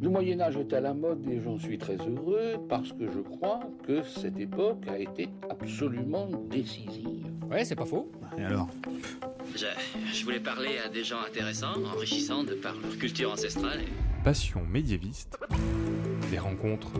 Le Moyen Âge est à la mode et j'en suis très heureux parce que je crois que cette époque a été absolument décisive. Ouais, c'est pas faux. Et alors? Je, je voulais parler à des gens intéressants, enrichissants de par leur culture ancestrale. Passion médiéviste. Des rencontres.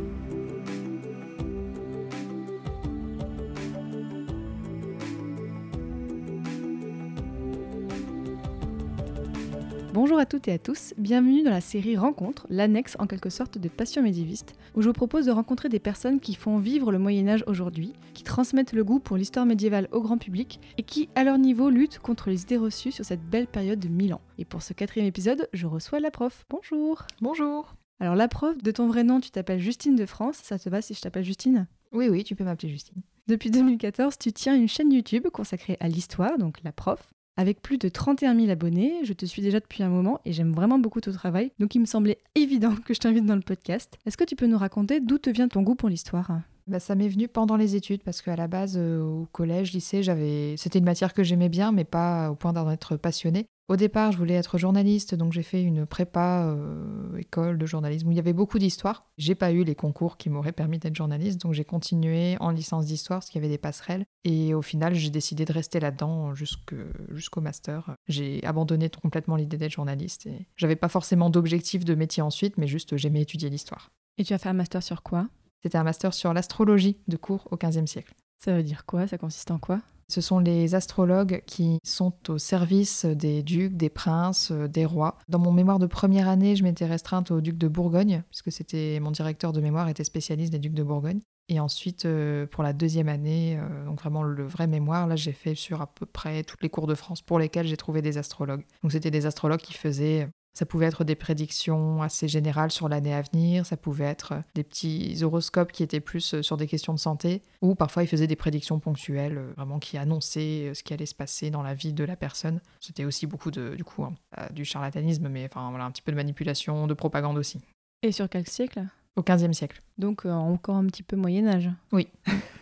Bonjour à toutes et à tous, bienvenue dans la série Rencontres, l'annexe en quelque sorte de Passion médiéviste, où je vous propose de rencontrer des personnes qui font vivre le Moyen Âge aujourd'hui, qui transmettent le goût pour l'histoire médiévale au grand public et qui, à leur niveau, luttent contre les idées reçues sur cette belle période de 1000 ans. Et pour ce quatrième épisode, je reçois la prof. Bonjour Bonjour. Alors la prof, de ton vrai nom, tu t'appelles Justine de France, ça te va si je t'appelle Justine? Oui, oui, tu peux m'appeler Justine. Depuis 2014, tu tiens une chaîne YouTube consacrée à l'histoire, donc la prof. Avec plus de 31 000 abonnés, je te suis déjà depuis un moment et j'aime vraiment beaucoup ton travail, donc il me semblait évident que je t'invite dans le podcast. Est-ce que tu peux nous raconter d'où te vient ton goût pour l'histoire? Bah, ça m'est venu pendant les études parce qu'à la base, euh, au collège, lycée, j'avais, c'était une matière que j'aimais bien, mais pas au point d'en être passionnée. Au départ, je voulais être journaliste, donc j'ai fait une prépa euh, école de journalisme où il y avait beaucoup d'histoire. J'ai pas eu les concours qui m'auraient permis d'être journaliste, donc j'ai continué en licence d'histoire parce qu'il y avait des passerelles. Et au final, j'ai décidé de rester là-dedans jusqu'au master. J'ai abandonné complètement l'idée d'être journaliste et j'avais pas forcément d'objectif de métier ensuite, mais juste j'aimais étudier l'histoire. Et tu as fait un master sur quoi? C'était un master sur l'astrologie de cours au XVe siècle. Ça veut dire quoi? Ça consiste en quoi? Ce sont les astrologues qui sont au service des ducs, des princes, euh, des rois. Dans mon mémoire de première année, je m'étais restreinte au duc de Bourgogne, puisque c'était mon directeur de mémoire était spécialiste des ducs de Bourgogne. Et ensuite, euh, pour la deuxième année, euh, donc vraiment le vrai mémoire, là j'ai fait sur à peu près toutes les cours de France pour lesquelles j'ai trouvé des astrologues. Donc c'était des astrologues qui faisaient ça pouvait être des prédictions assez générales sur l'année à venir, ça pouvait être des petits horoscopes qui étaient plus euh, sur des questions de santé, ou parfois ils faisaient des prédictions ponctuelles, euh, vraiment qui annonçaient euh, ce qui allait se passer dans la vie de la personne. C'était aussi beaucoup de, du coup, hein, euh, du charlatanisme, mais enfin voilà, un petit peu de manipulation, de propagande aussi. Et sur quel siècle? Au XVe siècle. Donc euh, encore un petit peu Moyen Âge.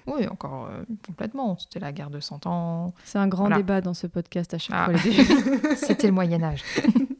Oui, encore euh, complètement. C'était la guerre de Cent Ans. C'est un grand Voilà. débat dans ce podcast à chaque Ah. fois. C'était le Moyen Âge.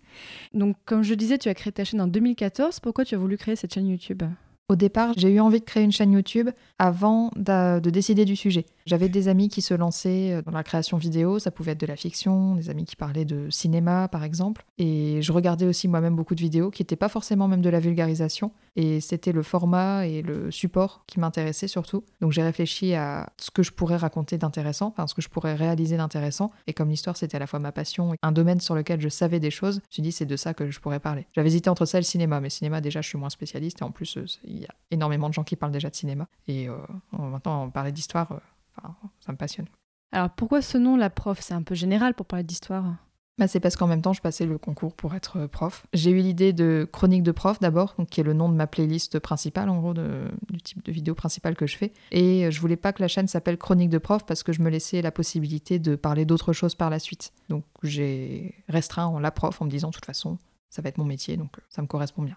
Donc comme je disais, tu as créé ta chaîne en 2014. Pourquoi tu as voulu créer cette chaîne YouTube? Au départ, j'ai eu envie de créer une chaîne YouTube avant de décider du sujet. J'avais des amis qui se lançaient euh, dans la création vidéo, ça pouvait être de la fiction, des amis qui parlaient de cinéma par exemple. Et je regardais aussi moi-même beaucoup de vidéos qui n'étaient pas forcément même de la vulgarisation. Et c'était le format et le support qui m'intéressaient surtout. Donc j'ai réfléchi à ce que je pourrais raconter d'intéressant, enfin ce que je pourrais réaliser d'intéressant. Et comme l'histoire c'était à la fois ma passion et un domaine sur lequel je savais des choses, je me suis dit c'est de ça que je pourrais parler. J'avais hésité entre ça et le cinéma, mais cinéma déjà je suis moins spécialiste et en plus euh, il y a énormément de gens qui parlent déjà de cinéma. Et euh, maintenant parler d'histoire, euh, enfin, ça me passionne. Alors pourquoi ce nom, la prof? C'est un peu général pour parler d'histoire. Bah, c'est parce qu'en même temps, je passais le concours pour être euh, prof. J'ai eu l'idée de Chronique de prof d'abord, donc qui est le nom de ma playlist principale, en gros, de- du type de vidéo principale que je fais. Et euh, je voulais pas que la chaîne s'appelle Chronique de prof parce que je me laissais la possibilité de parler d'autres choses par la suite. Donc j'ai restreint en la prof en me disant, de toute façon, ça va être mon métier, donc euh, ça me correspond bien.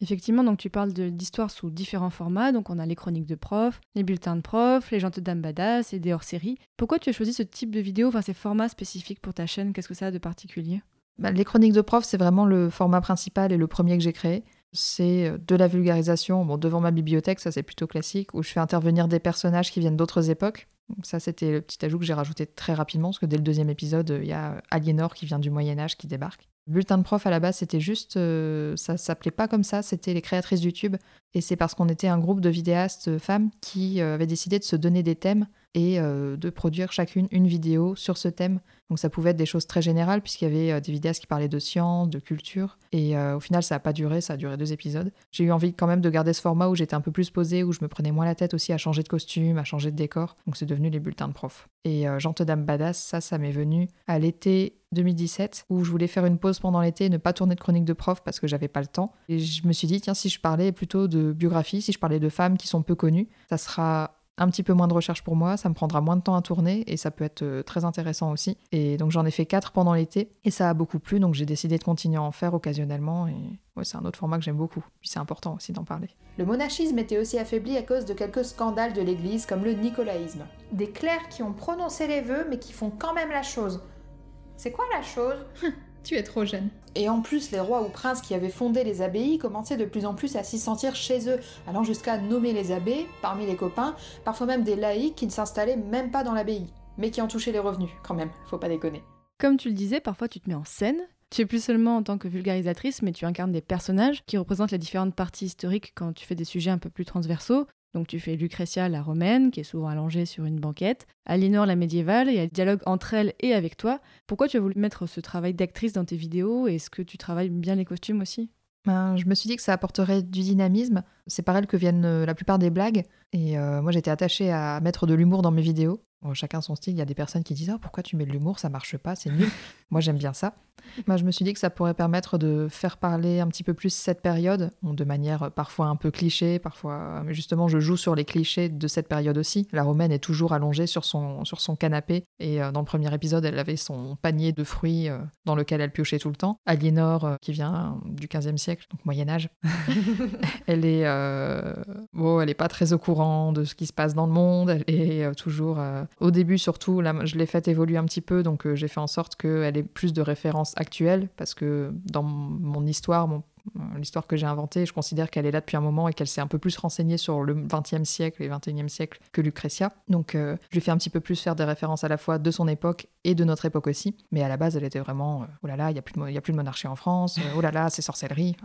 Effectivement, donc tu parles de- d'histoire sous différents formats. Donc on a les chroniques de prof, les bulletins de prof, les jantes dames badass et des hors-séries. Pourquoi tu as choisi ce type de vidéo, enfin ces formats spécifiques pour ta chaîne? Qu'est-ce que ça a de particulier? Bah, les chroniques de prof, c'est vraiment le format principal et le premier que j'ai créé. C'est euh, de la vulgarisation, bon, devant ma bibliothèque, ça c'est plutôt classique, où je fais intervenir des personnages qui viennent d'autres époques. Ça, c'était le petit ajout que j'ai rajouté très rapidement, parce que dès le deuxième épisode, il y a Aliénor qui vient du Moyen-Âge qui débarque. Le bulletin de prof, à la base, c'était juste. euh, ça s'appelait pas comme ça, c'était les créatrices YouTube. Et c'est parce qu'on était un groupe de vidéastes femmes qui euh, avaient décidé de se donner des thèmes et euh, de produire chacune une vidéo sur ce thème. Donc ça pouvait être des choses très générales puisqu'il y avait euh, des vidéastes qui parlaient de science, de culture. Et euh, au final, ça n'a pas duré, ça a duré deux épisodes. J'ai eu envie quand même de garder ce format où j'étais un peu plus posée, où je me prenais moins la tête aussi à changer de costume, à changer de décor. Donc c'est devenu les bulletins de prof. Et euh, Gente Dame Badass, ça, ça m'est venu à l'été 2017 où je voulais faire une pause pendant l'été et ne pas tourner de chronique de prof parce que j'avais pas le temps. Et je me suis dit, tiens, si je parlais plutôt de biographie, si je parlais de femmes qui sont peu connues, ça sera un petit peu moins de recherche pour moi, ça me prendra moins de temps à tourner et ça peut être euh, très intéressant aussi. Et donc j'en ai fait quatre pendant l'été et ça a beaucoup plu, donc j'ai décidé de continuer à en faire occasionnellement et ouais, c'est un autre format que j'aime beaucoup. Puis c'est important aussi d'en parler. Le monachisme était aussi affaibli à cause de quelques scandales de l'Église comme le nicolaïsme. Des clercs qui ont prononcé les vœux mais qui font quand même la chose. C'est quoi la chose? Tu es trop jeune. Et en plus, les rois ou princes qui avaient fondé les abbayes commençaient de plus en plus à s'y sentir chez eux, allant jusqu'à nommer les abbés, parmi les copains, parfois même des laïcs qui ne s'installaient même pas dans l'abbaye, mais qui en touchaient les revenus, quand même, faut pas déconner. Comme tu le disais, parfois tu te mets en scène. Tu es plus seulement en tant que vulgarisatrice, mais tu incarnes des personnages qui représentent les différentes parties historiques quand tu fais des sujets un peu plus transversaux. Donc tu fais Lucretia la romaine, qui est souvent allongée sur une banquette, Aliénor la médiévale, et elle dialogue entre elle et avec toi. Pourquoi tu as voulu mettre ce travail d'actrice dans tes vidéos Est-ce que tu travailles bien les costumes aussi? Ben, je me suis dit que ça apporterait du dynamisme. C'est par elle que viennent euh, la plupart des blagues. Et euh, moi, j'étais attachée à mettre de l'humour dans mes vidéos. Bon, chacun son style. Il y a des personnes qui disent ah, pourquoi tu mets de l'humour? Ça marche pas, c'est nul. moi, j'aime bien ça. Moi, je me suis dit que ça pourrait permettre de faire parler un petit peu plus cette période, de manière parfois un peu cliché, parfois. Mais justement, je joue sur les clichés de cette période aussi. La romaine est toujours allongée sur son, sur son canapé. Et euh, dans le premier épisode, elle avait son panier de fruits euh, dans lequel elle piochait tout le temps. Aliénor, euh, qui vient du 15e siècle, donc Moyen-Âge, elle est. bon, elle est pas très au courant de ce qui se passe dans le monde. Elle est toujours au début, surtout, je l'ai fait évoluer un petit peu, donc euh, j'ai fait en sorte qu'elle ait plus de références actuelles, parce que dans mon histoire, euh, l'histoire que j'ai inventée, je considère qu'elle est là depuis un moment et qu'elle s'est un peu plus renseignée sur le XXe siècle et XXIe siècle que Lucretia. Donc euh, je lui fais un petit peu plus faire des références à la fois de son époque et de notre époque aussi. Mais à la base, elle était vraiment oh là là, il n'y a, plus de, a plus de monarchie en France, oh là là, c'est sorcellerie.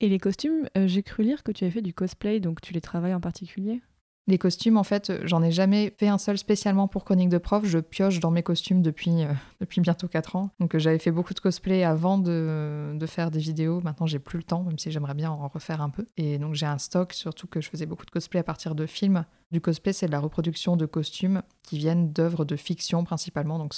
Et les costumes, j'ai cru lire que tu avais fait du cosplay, donc tu les travailles en particulier? Les costumes, en fait, j'en ai jamais fait un seul spécialement pour Chronique de prof. Je pioche dans mes costumes depuis, euh, depuis bientôt 4 ans. Donc j'avais fait beaucoup de cosplay avant de, de faire des vidéos. Maintenant, j'ai plus le temps, même si j'aimerais bien en refaire un peu. Et donc j'ai un stock, surtout que je faisais beaucoup de cosplay à partir de films. Du cosplay, c'est de la reproduction de costumes qui viennent d'œuvres de fiction principalement. Donc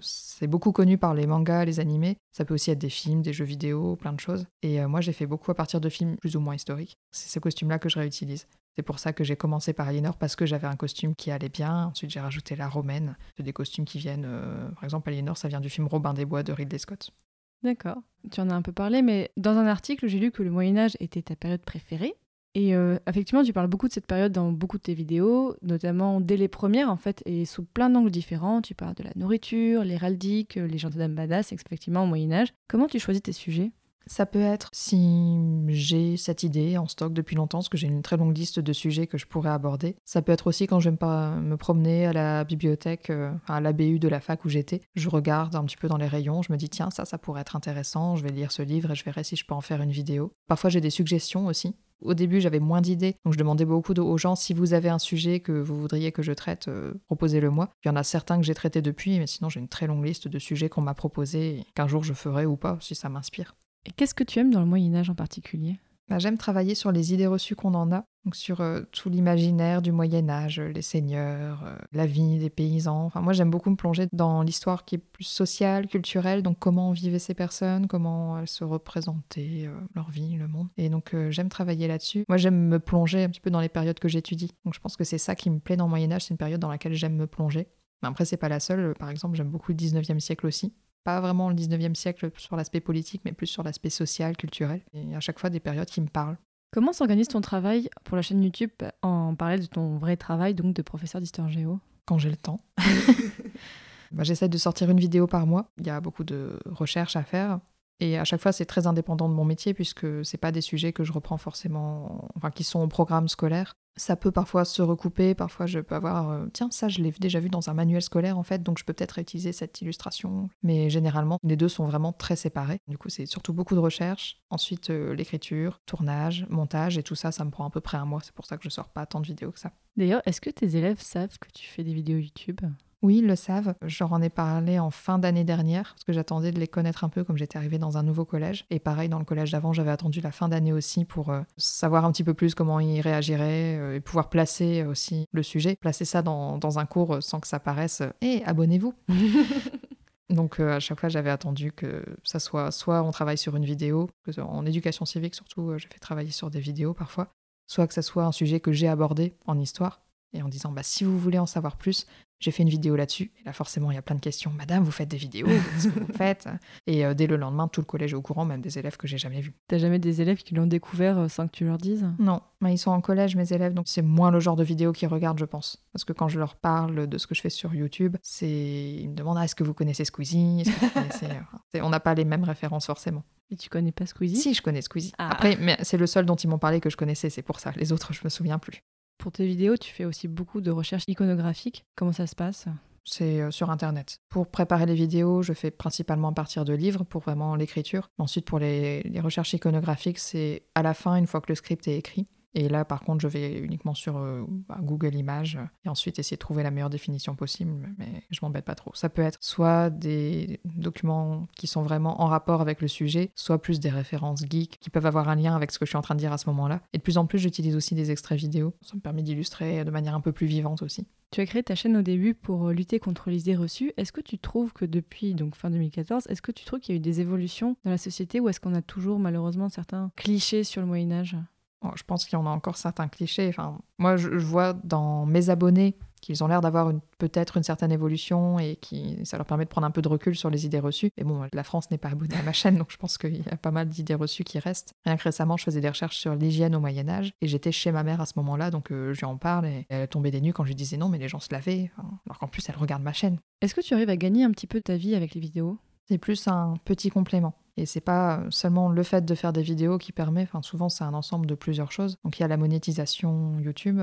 c'est beaucoup connu par les mangas, les animés. Ça peut aussi être des films, des jeux vidéo, plein de choses. Et euh, moi, j'ai fait beaucoup à partir de films plus ou moins historiques. C'est ces costumes-là que je réutilise. C'est pour ça que j'ai commencé par Aliénor parce que j'avais un costume qui allait bien. Ensuite, j'ai rajouté la romaine. C'est des costumes qui viennent. Euh, par exemple, Aliénor, ça vient du film Robin des Bois de Ridley Scott. D'accord. Tu en as un peu parlé, mais dans un article, j'ai lu que le Moyen-Âge était ta période préférée. Et euh, effectivement, tu parles beaucoup de cette période dans beaucoup de tes vidéos, notamment dès les premières en fait, et sous plein d'angles différents. Tu parles de la nourriture, l'héraldique, les gentilshommes badass, effectivement au Moyen Âge. Comment tu choisis tes sujets? Ça peut être si j'ai cette idée en stock depuis longtemps, parce que j'ai une très longue liste de sujets que je pourrais aborder. Ça peut être aussi quand je pas me promener à la bibliothèque, euh, à la BU de la fac où j'étais. Je regarde un petit peu dans les rayons, je me dis tiens, ça, ça pourrait être intéressant, je vais lire ce livre et je verrai si je peux en faire une vidéo. Parfois j'ai des suggestions aussi. Au début, j'avais moins d'idées, donc je demandais beaucoup aux gens si vous avez un sujet que vous voudriez que je traite, euh, proposez-le moi. Il y en a certains que j'ai traités depuis, mais sinon j'ai une très longue liste de sujets qu'on m'a proposés qu'un jour je ferai ou pas si ça m'inspire. Qu'est-ce que tu aimes dans le Moyen Âge en particulier? Bah, J'aime travailler sur les idées reçues qu'on en a, donc sur euh, tout l'imaginaire du Moyen Âge, les seigneurs, euh, la vie des paysans. Enfin, moi, j'aime beaucoup me plonger dans l'histoire qui est plus sociale, culturelle, donc comment vivaient ces personnes, comment elles se représentaient, euh, leur vie, le monde. Et donc, j'aime travailler là-dessus. Moi, j'aime me plonger un petit peu dans les périodes que j'étudie. Donc, je pense que c'est ça qui me plaît dans le Moyen Âge, c'est une période dans laquelle j'aime me plonger. Après, c'est pas la seule. Par exemple, j'aime beaucoup le 19e siècle aussi pas vraiment le 19e siècle sur l'aspect politique, mais plus sur l'aspect social, culturel. Et à chaque fois des périodes qui me parlent. Comment s'organise ton travail pour la chaîne YouTube en parallèle de ton vrai travail donc de professeur d'histoire géo? Quand j'ai le temps. bah, J'essaie de sortir une vidéo par mois. Il y a beaucoup de recherches à faire. Et à chaque fois, c'est très indépendant de mon métier puisque c'est pas des sujets que je reprends forcément, enfin qui sont au programme scolaire. Ça peut parfois se recouper, parfois je peux avoir, euh, tiens, ça je l'ai déjà vu dans un manuel scolaire en fait, donc je peux peut-être utiliser cette illustration. Mais généralement, les deux sont vraiment très séparés. Du coup, c'est surtout beaucoup de recherche. Ensuite, euh, l'écriture, tournage, montage et tout ça, ça me prend à peu près un mois. C'est pour ça que je sors pas tant de vidéos que ça. D'ailleurs, est-ce que tes élèves savent que tu fais des vidéos YouTube? Oui, ils le savent. Je leur en ai parlé en fin d'année dernière, parce que j'attendais de les connaître un peu comme j'étais arrivée dans un nouveau collège. Et pareil, dans le collège d'avant, j'avais attendu la fin d'année aussi pour euh, savoir un petit peu plus comment ils réagiraient euh, et pouvoir placer aussi le sujet, placer ça dans, un cours sans que ça paraisse Hé, abonnez-vous Donc euh, à chaque fois, j'avais attendu que ça soit soit on travaille sur une vidéo, en éducation civique surtout, j'ai fait travailler sur des vidéos parfois, soit que ça soit un sujet que j'ai abordé en histoire, et en disant bah, si vous voulez en savoir plus, J'ai fait une vidéo là-dessus. Et là, forcément, il y a plein de questions. Madame, vous faites des vidéos Qu'est-ce que vous faites Et euh, dès le lendemain, tout le collège est au courant, même des élèves que j'ai jamais vus. T'as jamais des élèves qui l'ont découvert euh, sans que tu leur dises? Non, mais ils sont en collège, mes élèves, donc c'est moins le genre de vidéo qu'ils regardent, je pense. Parce que quand je leur parle de ce que je fais sur YouTube, c'est ils me demandent ah, est-ce que vous connaissez Squeezie? Est-ce que vous connaissez... Enfin, c'est- On n'a pas les mêmes références forcément. Et tu connais pas Squeezie? Si, je connais Squeezie. Ah. Après, mais c'est le seul dont ils m'ont parlé que je connaissais, c'est pour ça. Les autres, je me souviens plus. Pour tes vidéos, tu fais aussi beaucoup de recherches iconographiques. Comment ça se passe? C'est euh, sur Internet. Pour préparer les vidéos, je fais principalement partir de livres pour vraiment l'écriture. Ensuite, pour les recherches iconographiques, c'est à la fin, une fois que le script est écrit. Et là, par contre, je vais uniquement sur euh, bah, Google Images euh, et ensuite essayer de trouver la meilleure définition possible, mais je m'embête pas trop. Ça peut être soit des documents qui sont vraiment en rapport avec le sujet, soit plus des références geeks qui peuvent avoir un lien avec ce que je suis en train de dire à ce moment-là. Et de plus en plus, j'utilise aussi des extraits vidéo. Ça me permet d'illustrer de manière un peu plus vivante aussi. Tu as créé ta chaîne au début pour euh, lutter contre les idées reçues. Est-ce que tu trouves que depuis donc fin 2014, est-ce que tu trouves qu'il y a eu des évolutions dans la société ou est-ce qu'on a toujours malheureusement certains clichés sur le Moyen Âge? Bon, je pense qu'il y en a encore certains clichés. Enfin, moi, je, je vois dans mes abonnés qu'ils ont l'air d'avoir peut-être une certaine évolution et qui ça leur permet de prendre un peu de recul sur les idées reçues. Mais bon, la France n'est pas abonnée à ma chaîne, donc je pense qu'il y a pas mal d'idées reçues qui restent. Rien que récemment, je faisais des recherches sur l'hygiène au Moyen Âge et j'étais chez ma mère à ce moment-là, donc euh, je lui en parle et elle tombée des nues quand je lui disais non, mais les gens se lavaient, alors qu'en plus elle regarde ma chaîne. Est-ce que tu arrives à gagner un petit peu ta vie avec les vidéos? C'est plus un petit complément. Et c'est pas seulement le fait de faire des vidéos qui permet, enfin souvent c'est un ensemble de plusieurs choses. Donc il y a la monétisation YouTube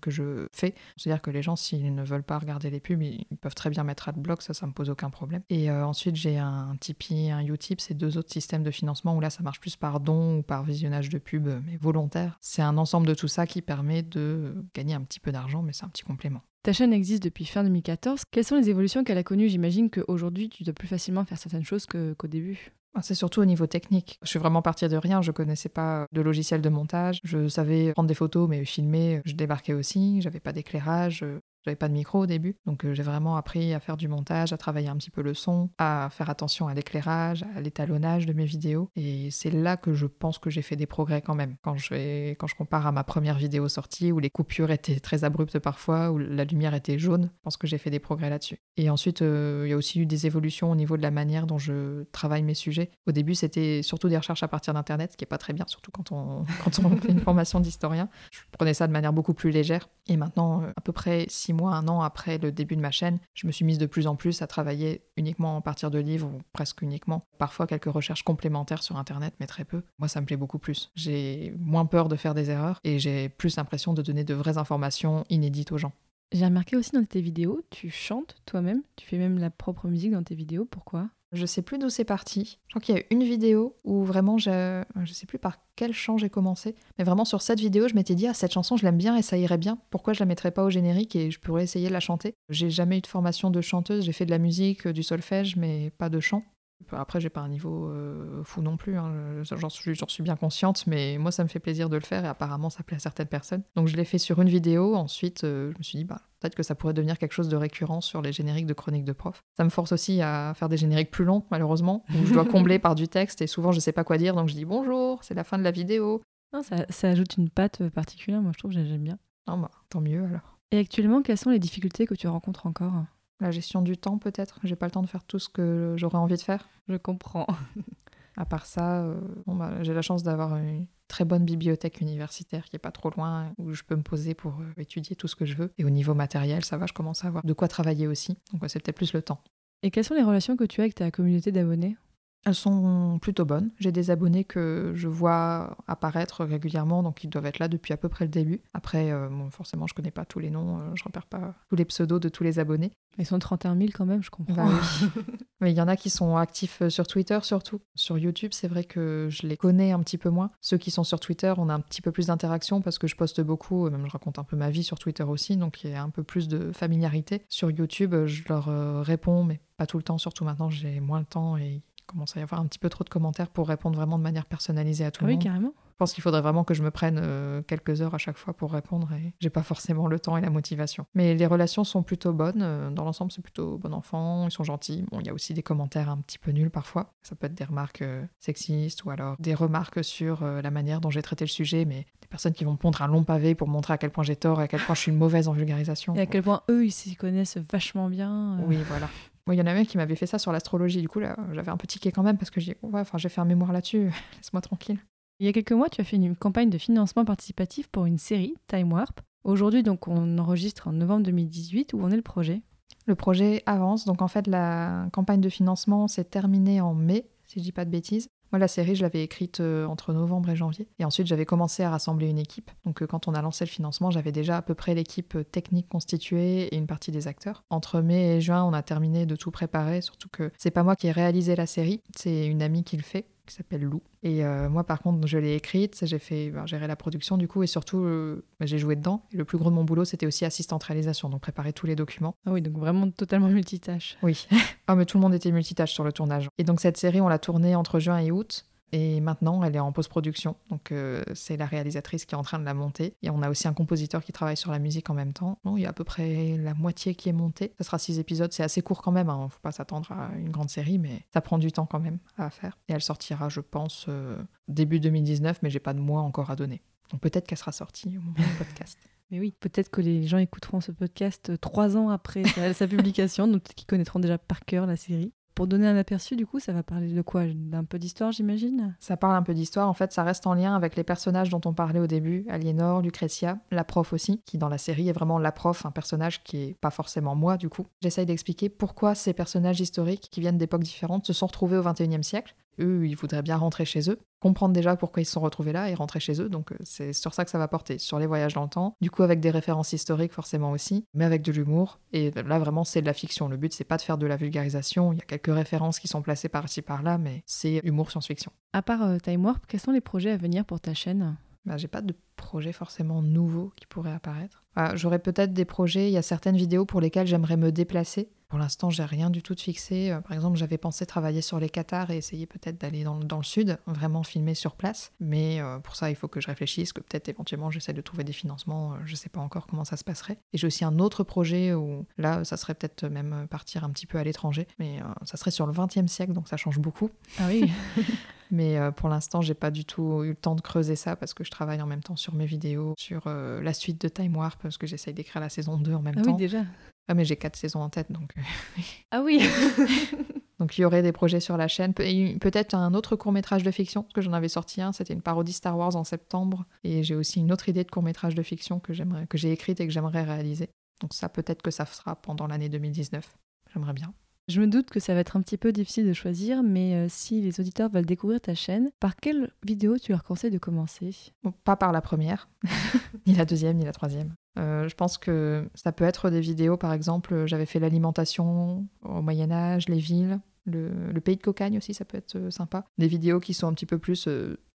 que je fais. C'est-à-dire que les gens, s'ils ne veulent pas regarder les pubs, ils peuvent très bien mettre AdBlock, ça, ça me pose aucun problème. Et euh, ensuite j'ai un Tipeee, un Utip, c'est deux autres systèmes de financement où là ça marche plus par don ou par visionnage de pub, mais volontaire. C'est un ensemble de tout ça qui permet de gagner un petit peu d'argent, mais c'est un petit complément. Ta chaîne existe depuis fin 2014. Quelles sont les évolutions qu'elle a connues? J'imagine qu'aujourd'hui, tu dois plus facilement faire certaines choses qu'au début. Ah, C'est surtout au niveau technique. Je suis vraiment partie de rien. Je connaissais pas de logiciel de montage. Je savais prendre des photos, mais filmer, je débarquais aussi. J'avais pas d'éclairage. J'avais pas de micro au début. Donc euh, j'ai vraiment appris à faire du montage, à travailler un petit peu le son, à faire attention à l'éclairage, à l'étalonnage de mes vidéos. Et c'est là que je pense que j'ai fait des progrès quand même. Quand je, compare à ma première vidéo sortie, où les coupures étaient très abruptes parfois, où la lumière était jaune, je pense que j'ai fait des progrès là-dessus. Et ensuite, euh, il y a aussi eu des évolutions au niveau de la manière dont je travaille mes sujets. Au début, c'était surtout des recherches à partir d'Internet, ce qui est pas très bien, surtout quand on, quand on fait une formation d'historien. Je prenais ça de manière beaucoup plus légère. Et maintenant, euh, à peu près six mois, un an après le début de ma chaîne, je me suis mise de plus en plus à travailler uniquement à partir de livres, ou presque uniquement. Parfois quelques recherches complémentaires sur Internet, mais très peu. Moi, ça me plaît beaucoup plus. J'ai moins peur de faire des erreurs et j'ai plus l'impression de donner de vraies informations inédites aux gens. J'ai remarqué aussi dans tes vidéos, tu chantes toi-même. Tu fais même la propre musique dans tes vidéos. Pourquoi? Je sais plus d'où c'est parti. Je crois qu'il y a une vidéo où vraiment, je, je sais plus par quel chant j'ai commencé, mais vraiment sur cette vidéo, je m'étais dit, ah, cette chanson, je l'aime bien et ça irait bien. Pourquoi je la mettrais pas au générique et je pourrais essayer de la chanter? J'ai jamais eu de formation de chanteuse, j'ai fait de la musique, euh, du solfège, mais pas de chant. Après, j'ai pas un niveau euh, fou non plus, hein. j'en suis, bien consciente, mais moi, ça me fait plaisir de le faire et apparemment, ça plaît à certaines personnes. Donc, je l'ai fait sur une vidéo. Ensuite, euh, je me suis dit, bah, peut-être que ça pourrait devenir quelque chose de récurrent sur les génériques de chroniques de prof. Ça me force aussi à faire des génériques plus longs, malheureusement, où je dois combler par du texte et souvent, je sais pas quoi dire, donc je dis bonjour, c'est la fin de la vidéo. Non, ça, ça ajoute une patte particulière. Moi, je trouve que j'aime bien. Non, bah, tant mieux alors. Et actuellement, quelles sont les difficultés que tu rencontres encore? La gestion du temps, peut-être? J'ai pas le temps de faire tout ce que j'aurais envie de faire. Je comprends. À part ça, euh, bon, bah, j'ai la chance d'avoir une très bonne bibliothèque universitaire qui est pas trop loin, où je peux me poser pour euh, étudier tout ce que je veux. Et au niveau matériel, ça va, je commence à avoir de quoi travailler aussi. Donc ouais, c'est peut-être plus le temps. Et quelles sont les relations que tu as avec ta communauté d'abonnés? Elles sont plutôt bonnes. J'ai des abonnés que je vois apparaître régulièrement, donc ils doivent être là depuis à peu près le début. Après, euh, bon, forcément, je connais pas tous les noms, euh, je repère pas tous les pseudos de tous les abonnés. Ils sont 31 000 quand même, je comprends. Bah oui. Mais il y en a qui sont actifs euh, sur Twitter surtout. Sur YouTube, c'est vrai que je les connais un petit peu moins. Ceux qui sont sur Twitter, on a un petit peu plus d'interaction parce que je poste beaucoup, euh, même je raconte un peu ma vie sur Twitter aussi, donc il y a un peu plus de familiarité. Sur YouTube, je leur réponds, mais pas tout le temps, surtout maintenant j'ai moins le temps et Il commence à y avoir un petit peu trop de commentaires pour répondre vraiment de manière personnalisée à tout Ah le oui, monde. carrément. Je pense qu'il faudrait vraiment que je me prenne euh, quelques heures à chaque fois pour répondre et j'ai pas forcément le temps et la motivation. Mais les relations sont plutôt bonnes. euh, Dans l'ensemble, c'est plutôt bon enfant. Ils sont gentils. Bon, il y a aussi des commentaires un petit peu nuls parfois. Ça peut être des remarques euh, sexistes ou alors des remarques sur euh, la manière dont j'ai traité le sujet, mais des personnes qui vont pondre un long pavé pour montrer à quel point j'ai tort et à quel point je suis une mauvaise en vulgarisation. Et à quel point eux, ils s'y connaissent vachement bien. Oui, voilà. Moi, il y en a même qui m'avait fait ça sur l'astrologie. Du coup, là, j'avais un peu tiqué quand même parce que j'ai ouais, enfin, j'ai fait un mémoire là-dessus. Laisse-moi tranquille. Il y a quelques mois, tu as fait une campagne de financement participatif pour une série, Time Warp. Aujourd'hui, donc, on enregistre en novembre 2018. Où en est le projet? Le projet avance. Donc, en fait, la campagne de financement s'est terminée en mai, si je dis pas de bêtises. Moi, la série, je l'avais écrite euh, entre novembre et janvier. Et ensuite, j'avais commencé à rassembler une équipe. Donc, euh, quand on a lancé le financement, j'avais déjà à peu près l'équipe euh, technique constituée et une partie des acteurs. Entre mai et juin, on a terminé de tout préparer. Surtout que c'est pas moi qui ai réalisé la série, c'est une amie qui le fait qui s'appelle Lou. Et euh, moi, par contre, je l'ai écrite, j'ai fait ben, gérer la production du coup, et surtout, euh, ben, j'ai joué dedans. Et le plus gros de mon boulot, c'était aussi assistante réalisation, donc préparer tous les documents. Ah oui, donc vraiment totalement multitâche. Oui. ah, mais tout le monde était multitâche sur le tournage. Et donc, cette série, on l'a tournée entre juin et août. Et maintenant, elle est en post-production. Donc, euh, c'est la réalisatrice qui est en train de la monter. Et on a aussi un compositeur qui travaille sur la musique en même temps. Il y a à peu près la moitié qui est montée. Ça sera six épisodes. C'est assez court quand même. Hein. Faut pas s'attendre à une grande série, mais ça prend du temps quand même à faire. Et elle sortira, je pense, euh, début 2019, mais j'ai pas de mois encore à donner. Donc, peut-être qu'elle sera sortie au moment du podcast. Mais oui, peut-être que les gens écouteront ce podcast euh, trois ans après sa publication, donc peut-être qu'ils connaîtront déjà par cœur la série. Pour donner un aperçu, du coup, ça va parler de quoi? D'un peu d'histoire, j'imagine? Ça parle un peu d'histoire. En fait, ça reste en lien avec les personnages dont on parlait au début Aliénor, Lucretia, la prof aussi, qui dans la série est vraiment la prof, un personnage qui est pas forcément moi, du coup. J'essaye d'expliquer pourquoi ces personnages historiques qui viennent d'époques différentes se sont retrouvés au XXIe siècle. Eux, ils voudraient bien rentrer chez eux, comprendre déjà pourquoi ils se sont retrouvés là et rentrer chez eux. Donc, euh, c'est sur ça que ça va porter, sur les voyages dans le temps. Du coup, avec des références historiques, forcément aussi, mais avec de l'humour. Et là, vraiment, c'est de la fiction. Le but, c'est pas de faire de la vulgarisation. Il y a quelques références qui sont placées par-ci par-là, mais c'est humour science-fiction. À part euh, Time Warp, quels sont les projets à venir pour ta chaîne? Bah, j'ai pas de projet forcément nouveau qui pourrait apparaître. J'aurais peut-être des projets, il y a certaines vidéos pour lesquelles j'aimerais me déplacer. Pour l'instant, j'ai rien du tout de fixé. Euh, Par exemple, j'avais pensé travailler sur les Qatars et essayer peut-être d'aller dans, le- dans le sud, vraiment filmer sur place. Mais euh, pour ça, il faut que je réfléchisse, que peut-être éventuellement j'essaie de trouver des financements. Euh, Je sais pas encore comment ça se passerait. Et j'ai aussi un autre projet où là, ça serait peut-être même partir un petit peu à l'étranger. Mais ça serait sur le 20e siècle, donc ça change beaucoup. Ah oui Mais pour l'instant, j'ai pas du tout eu le temps de creuser ça parce que je travaille en même temps sur mes vidéos, sur euh, la suite de Time Warp parce que j'essaye d'écrire la saison 2 en même Ah temps. oui, déjà. Ah, mais j'ai quatre saisons en tête donc. euh, Ah oui donc il y aurait des projets sur la chaîne. Pe- Peut-être un autre court-métrage de fiction, parce que j'en avais sorti un, c'était une parodie Star Wars en septembre. Et j'ai aussi une autre idée de court-métrage de fiction que j'aimerais- que j'ai écrite et que j'aimerais réaliser. Donc ça, peut-être que ça sera pendant l'année 2019. J'aimerais bien. Je me doute que ça va être un petit peu difficile de choisir, mais euh, si les auditeurs veulent découvrir ta chaîne, par quelle vidéo tu leur conseilles de commencer? Bon, pas par la première, ni la deuxième, ni la troisième. Euh, je pense que ça peut être des vidéos, par exemple, euh, j'avais fait l'alimentation au Moyen Âge, les villes, le, pays de Cocagne aussi, ça peut être sympa. Des vidéos qui sont un petit peu plus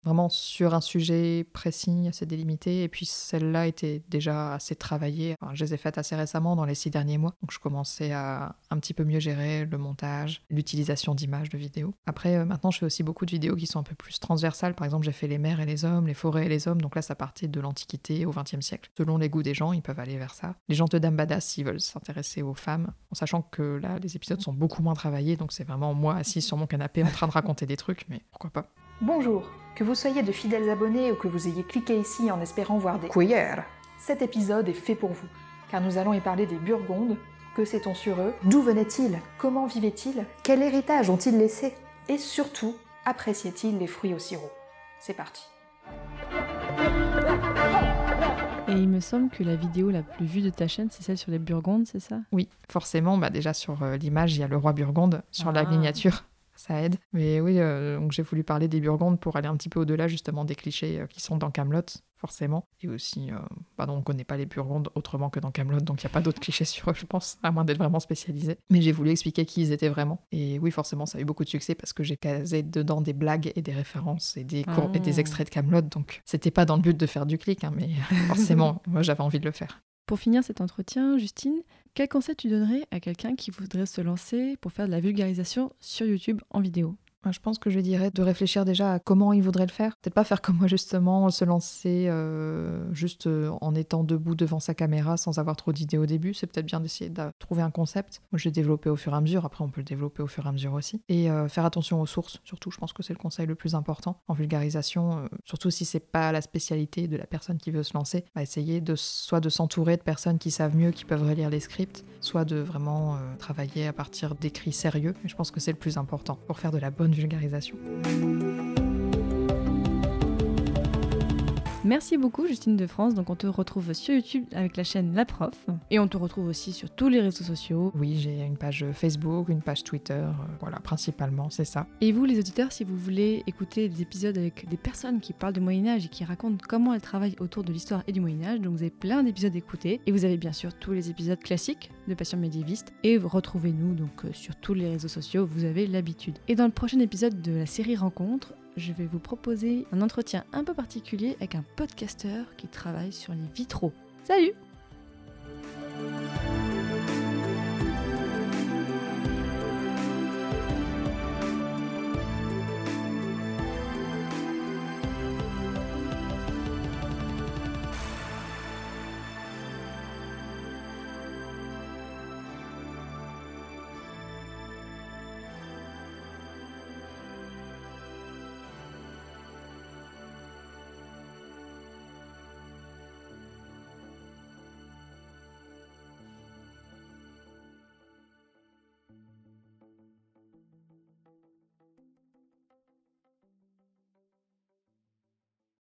vraiment sur un sujet précis, assez délimité. Et puis celle-là était déjà assez travaillée. Je les ai faites assez récemment, dans les six derniers mois. Donc je commençais à un petit peu mieux gérer le montage, l'utilisation d'images, de vidéos. Après, euh, maintenant, je fais aussi beaucoup de vidéos qui sont un peu plus transversales. Par exemple, j'ai fait les mers et les hommes, les forêts et les hommes. Donc là, ça partait de l'Antiquité au XXe siècle. Selon les goûts des gens, ils peuvent aller vers ça. Les gens de Dame Badass, s'ils veulent s'intéresser aux femmes, en sachant que là, les épisodes sont beaucoup moins travaillés. Donc c'est vraiment moi assis sur mon canapé en train de raconter des trucs, mais pourquoi pas. Bonjour, que vous soyez de fidèles abonnés ou que vous ayez cliqué ici en espérant voir des queers, cet épisode est fait pour vous, car nous allons y parler des Burgondes. Que sait-on sur eux? D'où venaient-ils? Comment vivaient-ils? Quel héritage ont-ils laissé? Et surtout, appréciaient-ils les fruits au sirop? C'est parti. Et il me semble que la vidéo la plus vue de ta chaîne, c'est celle sur les Burgondes, c'est ça? Oui, forcément, bah déjà sur euh, l'image, il y a le roi Burgonde, sur la Ah. miniature, ça aide. Mais oui, euh, donc j'ai voulu parler des Burgondes pour aller un petit peu au-delà justement des clichés euh, qui sont dans Camelot, forcément. Et aussi, euh, bah non, on connaît pas les Burgondes autrement que dans Camelot, donc il n'y a pas d'autres clichés sur eux, je pense, à moins d'être vraiment spécialisé. Mais j'ai voulu expliquer qui ils étaient vraiment. Et oui, forcément, ça a eu beaucoup de succès parce que j'ai casé dedans des blagues et des références et des, cours- et des Ah. extraits de Camelot, donc c'était pas dans le but de faire du clic, hein, mais forcément, moi j'avais envie de le faire. Pour finir cet entretien, Justine, quel conseil tu donnerais à quelqu'un qui voudrait se lancer pour faire de la vulgarisation sur YouTube en vidéo? Je pense que je dirais de réfléchir déjà à comment il voudrait le faire. Peut-être pas faire comme moi justement, se lancer euh, juste euh, en étant debout devant sa caméra sans avoir trop d'idées au début. C'est peut-être bien d'essayer de trouver un concept. Moi, je l'ai développé au fur et à mesure. Après, on peut le développer au fur et à mesure aussi. Et euh, faire attention aux sources, surtout. Je pense que c'est le conseil le plus important en vulgarisation. surtout si c'est pas la spécialité de la personne qui veut se lancer, bah, essayer de soit de s'entourer de personnes qui savent mieux, qui peuvent relire les scripts, soit de vraiment travailler à partir d'écrits sérieux. Je pense que c'est le plus important pour faire de la bonne vulgarisation. Merci beaucoup Justine de France. Donc on te retrouve sur YouTube avec la chaîne La Prof et on te retrouve aussi sur tous les réseaux sociaux. Oui, j'ai une page Facebook, une page Twitter, euh, voilà, principalement, c'est ça. Et vous les auditeurs, si vous voulez écouter des épisodes avec des personnes qui parlent du Moyen Âge et qui racontent comment elles travaillent autour de l'histoire et du Moyen Âge, donc vous avez plein d'épisodes écoutés et vous avez bien sûr tous les épisodes classiques de Passion médiéviste et retrouvez-nous donc euh, sur tous les réseaux sociaux, vous avez l'habitude. Et dans le prochain épisode de la série Rencontre, je vais vous proposer un entretien un peu particulier avec un podcasteur qui travaille sur les vitraux. Salut